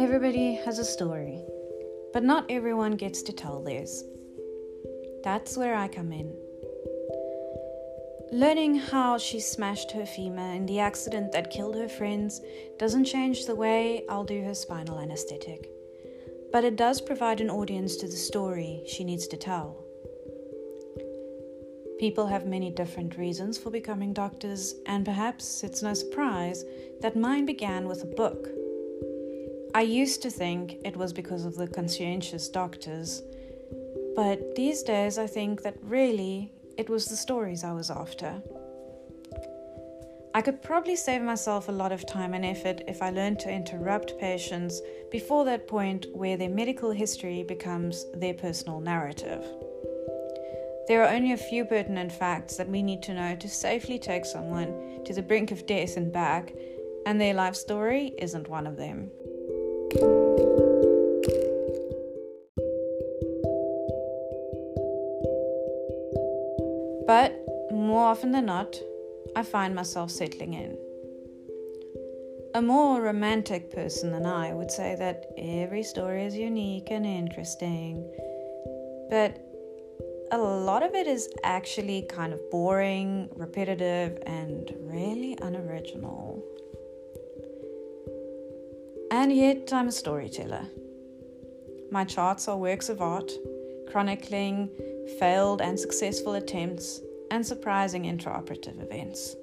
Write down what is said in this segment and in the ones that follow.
Everybody has a story, but not everyone gets to tell theirs. That's where I come in. Learning how she smashed her femur in the accident that killed her friends doesn't change the way I'll do her spinal anesthetic, but it does provide an audience to the story she needs to tell. People have many different reasons for becoming doctors, and perhaps it's no surprise that mine began with a book. I used to think it was because of the conscientious doctors, but these days I think that really it was the stories I was after. I could probably save myself a lot of time and effort if I learned to interrupt patients before that point where their medical history becomes their personal narrative. There are only a few pertinent facts that we need to know to safely take someone to the brink of death and back, and their life story isn't one of them. But more often than not, I find myself settling in. A more romantic person than I would say that every story is unique and interesting, but a lot of it is actually kind of boring, repetitive, and really unoriginal. And yet, I'm a storyteller. My charts are works of art, chronicling failed and successful attempts and surprising intraoperative events.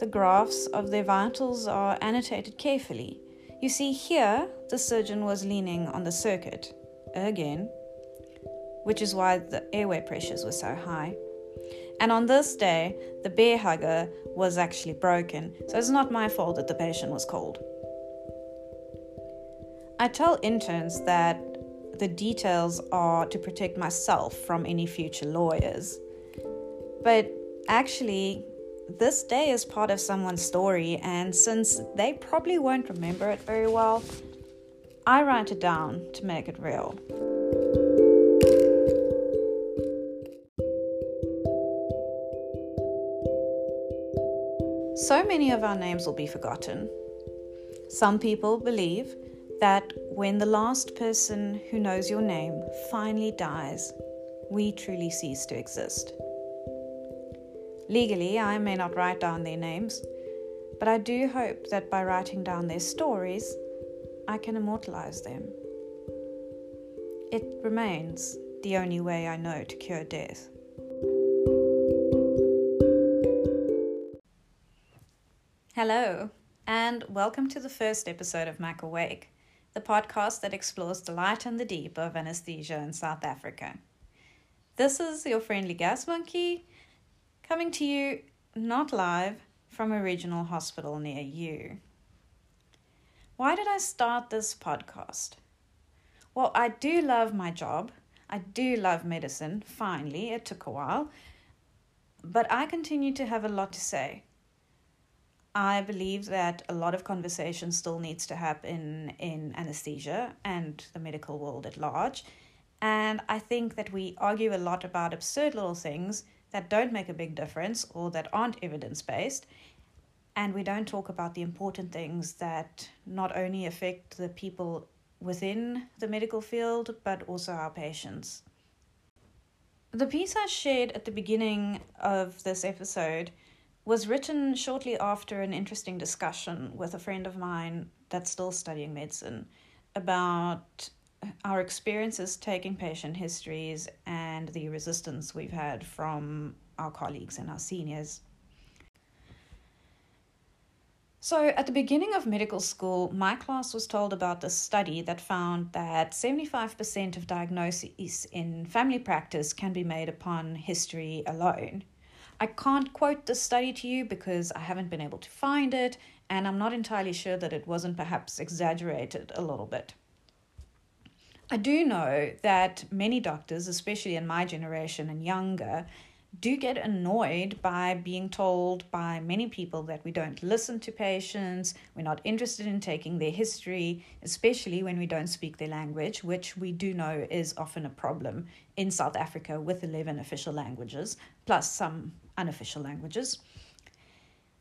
The graphs of their vitals are annotated carefully. You see, here the surgeon was leaning on the circuit, again, which is why the airway pressures were so high. And on this day, the Bair Hugger was actually broken, so it's not my fault that the patient was cold. I tell interns that the details are to protect myself from any future lawyers. But actually, this day is part of someone's story, and since they probably won't remember it very well, I write it down to make it real. So many of our names will be forgotten. Some people believe that when the last person who knows your name finally dies, we truly cease to exist. Legally, I may not write down their names, but I do hope that by writing down their stories, I can immortalize them. It remains the only way I know to cure death. Hello, and welcome to the first episode of Mac Awake, the podcast that explores the light and the deep of anesthesia in South Africa. This is your friendly gas monkey coming to you not live from a regional hospital near you. Why did I start this podcast? Well, I do love my job. I do love medicine. Finally, it took a while. But I continue to have a lot to say. I believe that a lot of conversation still needs to happen in anesthesia and the medical world at large. And I think that we argue a lot about absurd little things that don't make a big difference or that aren't evidence based. And we don't talk about the important things that not only affect the people within the medical field, but also our patients. The piece I shared at the beginning of this episode was written shortly after an interesting discussion with a friend of mine that's still studying medicine about our experiences taking patient histories and the resistance we've had from our colleagues and our seniors. So, at the beginning of medical school, my class was told about this study that found that 75% of diagnoses in family practice can be made upon history alone. I can't quote this study to you because I haven't been able to find it, and I'm not entirely sure that it wasn't perhaps exaggerated a little bit. I do know that many doctors, especially in my generation and younger, do get annoyed by being told by many people that we don't listen to patients, we're not interested in taking their history, especially when we don't speak their language, which we do know is often a problem in South Africa with 11 official languages, plus some unofficial languages.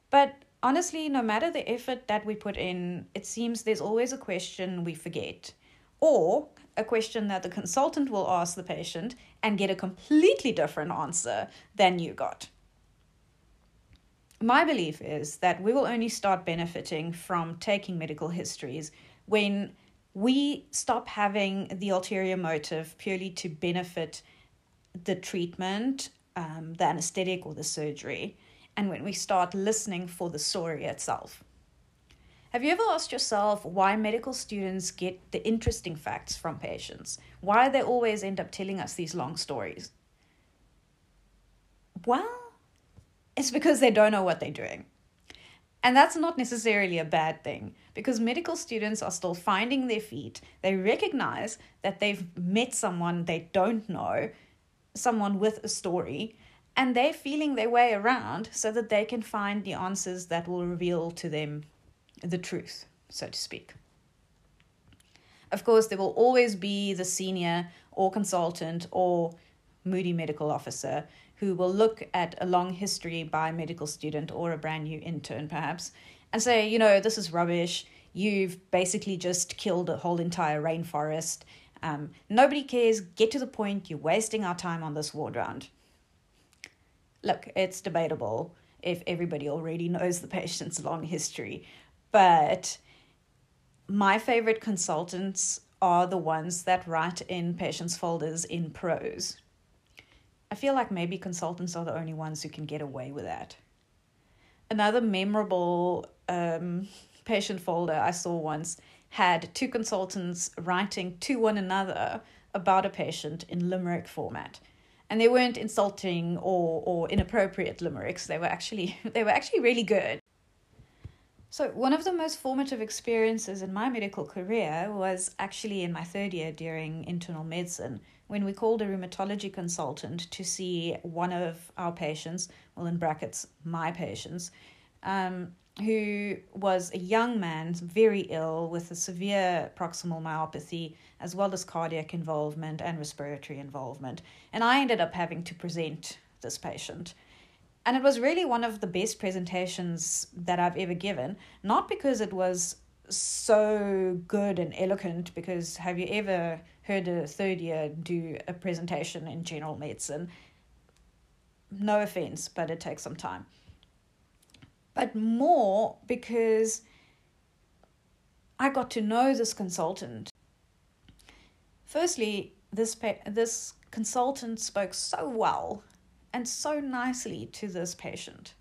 But honestly, no matter the effort that we put in, it seems there's always a question we forget, or a question that the consultant will ask the patient and get a completely different answer than you got. My belief is that we will only start benefiting from taking medical histories when we stop having the ulterior motive purely to benefit the treatment, um, the anesthetic, or the surgery, and when we start listening for the story itself. Have you ever asked yourself why medical students get the interesting facts from patients? Why they always end up telling us these long stories? Well, it's because they don't know what they're doing. And that's not necessarily a bad thing because medical students are still finding their feet. They recognize that they've met someone they don't know, someone with a story, and they're feeling their way around so that they can find the answers that will reveal to them the truth, so to speak. Of course, there will always be the senior or consultant or moody medical officer who will look at a long history by a medical student or a brand new intern, perhaps, and say, you know, this is rubbish. You've basically just killed a whole entire rainforest. Um, nobody cares. Get to the point. You're wasting our time on this ward round. Look, it's debatable if everybody already knows the patient's long history, but my favorite consultants are the ones that write in patients' folders in prose. I feel like maybe consultants are the only ones who can get away with that. Another memorable um, patient folder I saw once had two consultants writing to one another about a patient in limerick format. And they weren't insulting or, or inappropriate limericks. They were actually they were actually really good. So, one of the most formative experiences in my medical career was actually in my third year during internal medicine when we called a rheumatology consultant to see one of our patients, well, in brackets, my patients, um, who was a young man, very ill with a severe proximal myopathy, as well as cardiac involvement and respiratory involvement. And I ended up having to present this patient. And it was really one of the best presentations that I've ever given, not because it was so good and eloquent, because have you ever heard a third year do a presentation in general medicine? No offense, but it takes some time. But more because I got to know this consultant. Firstly, this this consultant spoke so well and so nicely to this patient.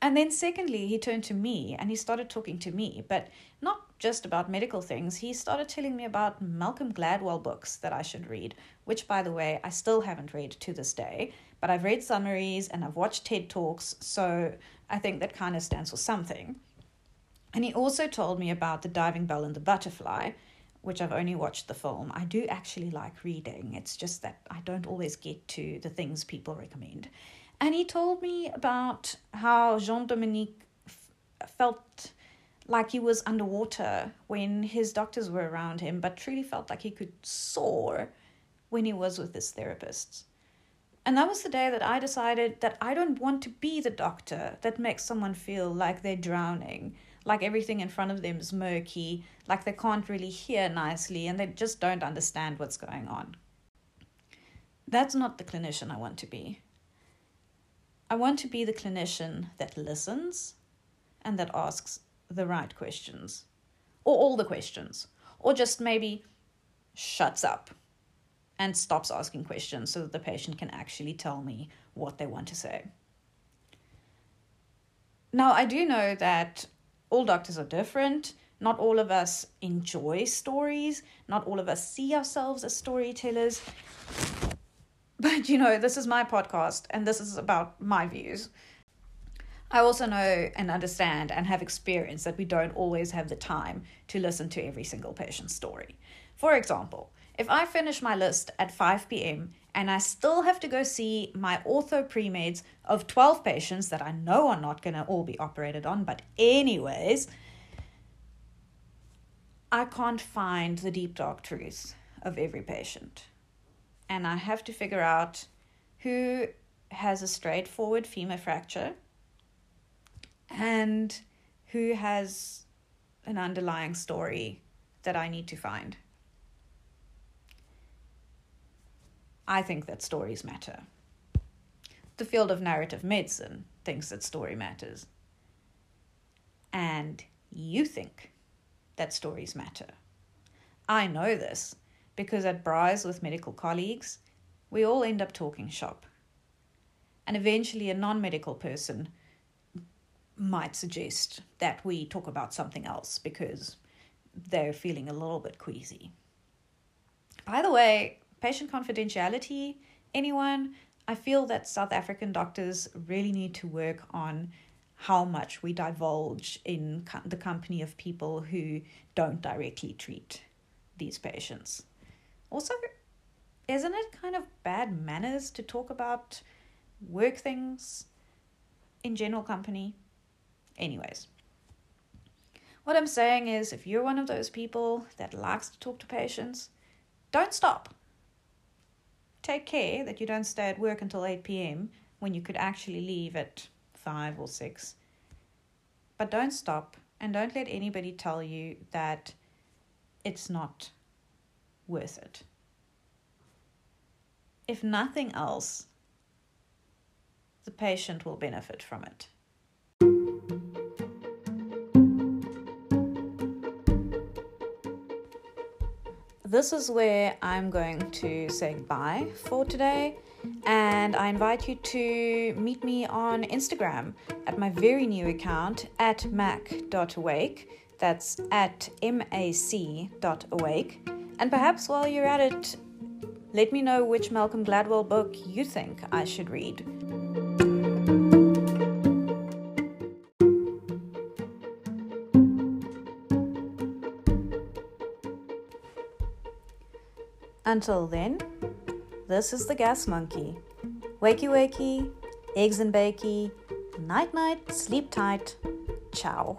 And then, secondly, he turned to me and he started talking to me, but not just about medical things. He started telling me about Malcolm Gladwell books that I should read, which, by the way, I still haven't read to this day, but I've read summaries and I've watched TED Talks, so I think that kind of stands for something. And he also told me about The Diving Bell and the Butterfly, which I've only watched the film, I do actually like reading. It's just that I don't always get to the things people recommend. And he told me about how Jean Dominique felt like he was underwater when his doctors were around him, but truly felt like he could soar when he was with his therapists. And that was the day that I decided that I don't want to be the doctor that makes someone feel like they're drowning like everything in front of them is murky, like they can't really hear nicely, and they just don't understand what's going on. That's not the clinician I want to be. I want to be the clinician that listens and that asks the right questions, or all the questions, or just maybe shuts up and stops asking questions so that the patient can actually tell me what they want to say. Now, I do know that all doctors are different. Not all of us enjoy stories. Not all of us see ourselves as storytellers. But you know, this is my podcast and this is about my views. I also know and understand and have experience that we don't always have the time to listen to every single patient's story. For example, if I finish my list at 5 p.m. and I still have to go see my ortho pre-meds of 12 patients that I know are not going to all be operated on, but anyways, I can't find the deep dark truth of every patient. And I have to figure out who has a straightforward femur fracture and who has an underlying story that I need to find. I think that stories matter. The field of narrative medicine thinks that story matters. And you think that stories matter. I know this because at Braais with medical colleagues, we all end up talking shop. And eventually, a non medical person might suggest that we talk about something else because they're feeling a little bit queasy. By the way, patient confidentiality, anyone, I feel that South African doctors really need to work on how much we divulge in the company of people who don't directly treat these patients. Also, isn't it kind of bad manners to talk about work things in general company? Anyways, what I'm saying is if you're one of those people that likes to talk to patients, don't stop. Take care that you don't stay at work until 8 p.m. when you could actually leave at 5 or 6. But don't stop and don't let anybody tell you that it's not worth it. If nothing else, the patient will benefit from it. This is where I'm going to say goodbye for today. And I invite you to meet me on Instagram at my very new account at mac.awake. That's at mac.awake. And perhaps while you're at it, let me know which Malcolm Gladwell book you think I should read. Until then, this is the Gas Monkey. Wakey wakey, eggs and bakey, night night, sleep tight. Ciao.